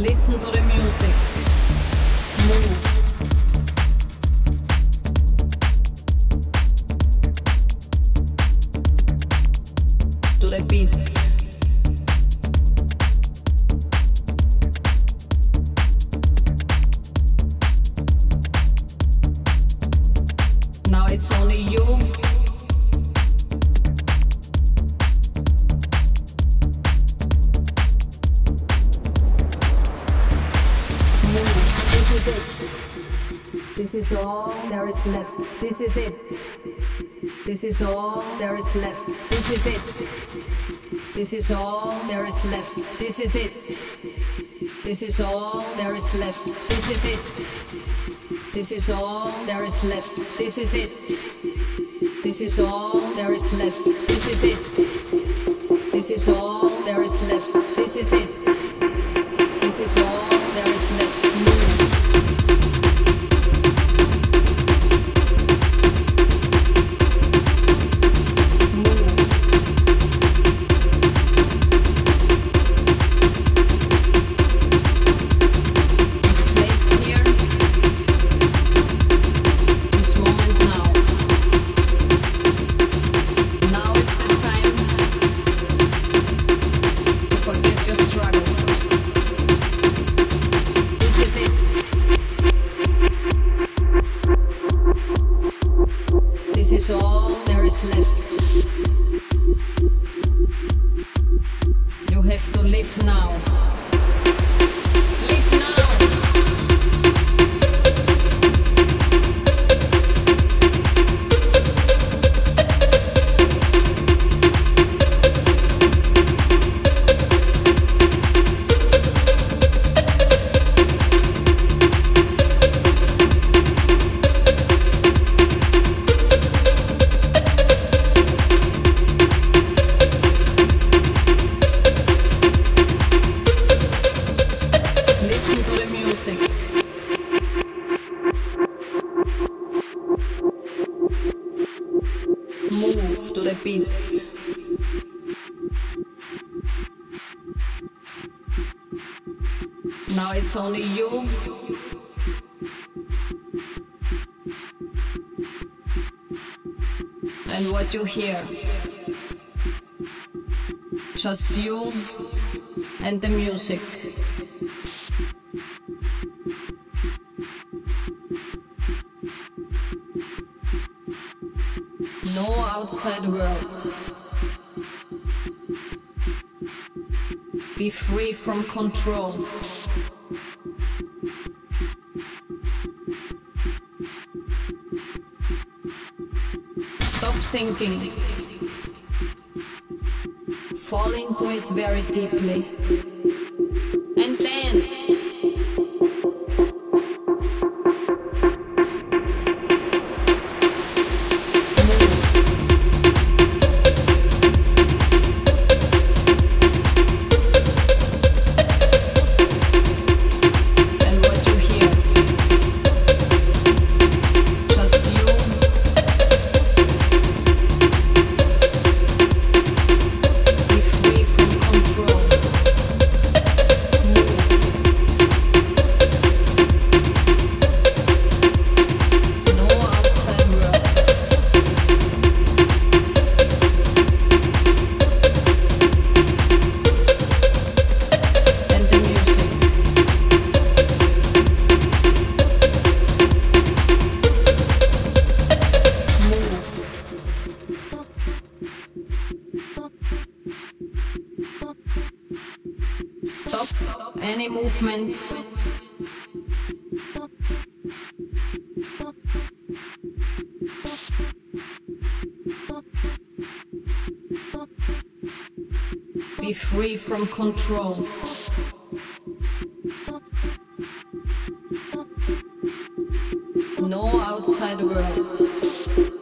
Listen to the music. Move. Is all there is left. This is it. This is all there is left. This is it. This is all there is left. This is it. This is all there is left. This is it. This is all there is left. This is it. This is all there is left. This is it. This is all there is left. This is it. This is all there is left. Christmas. Beats. Now it's only you. And what you hear. Just you and the music. No outside world. Be free from control. Stop thinking. Fall into it very deeply. Any movement. Be free from control. No outside world.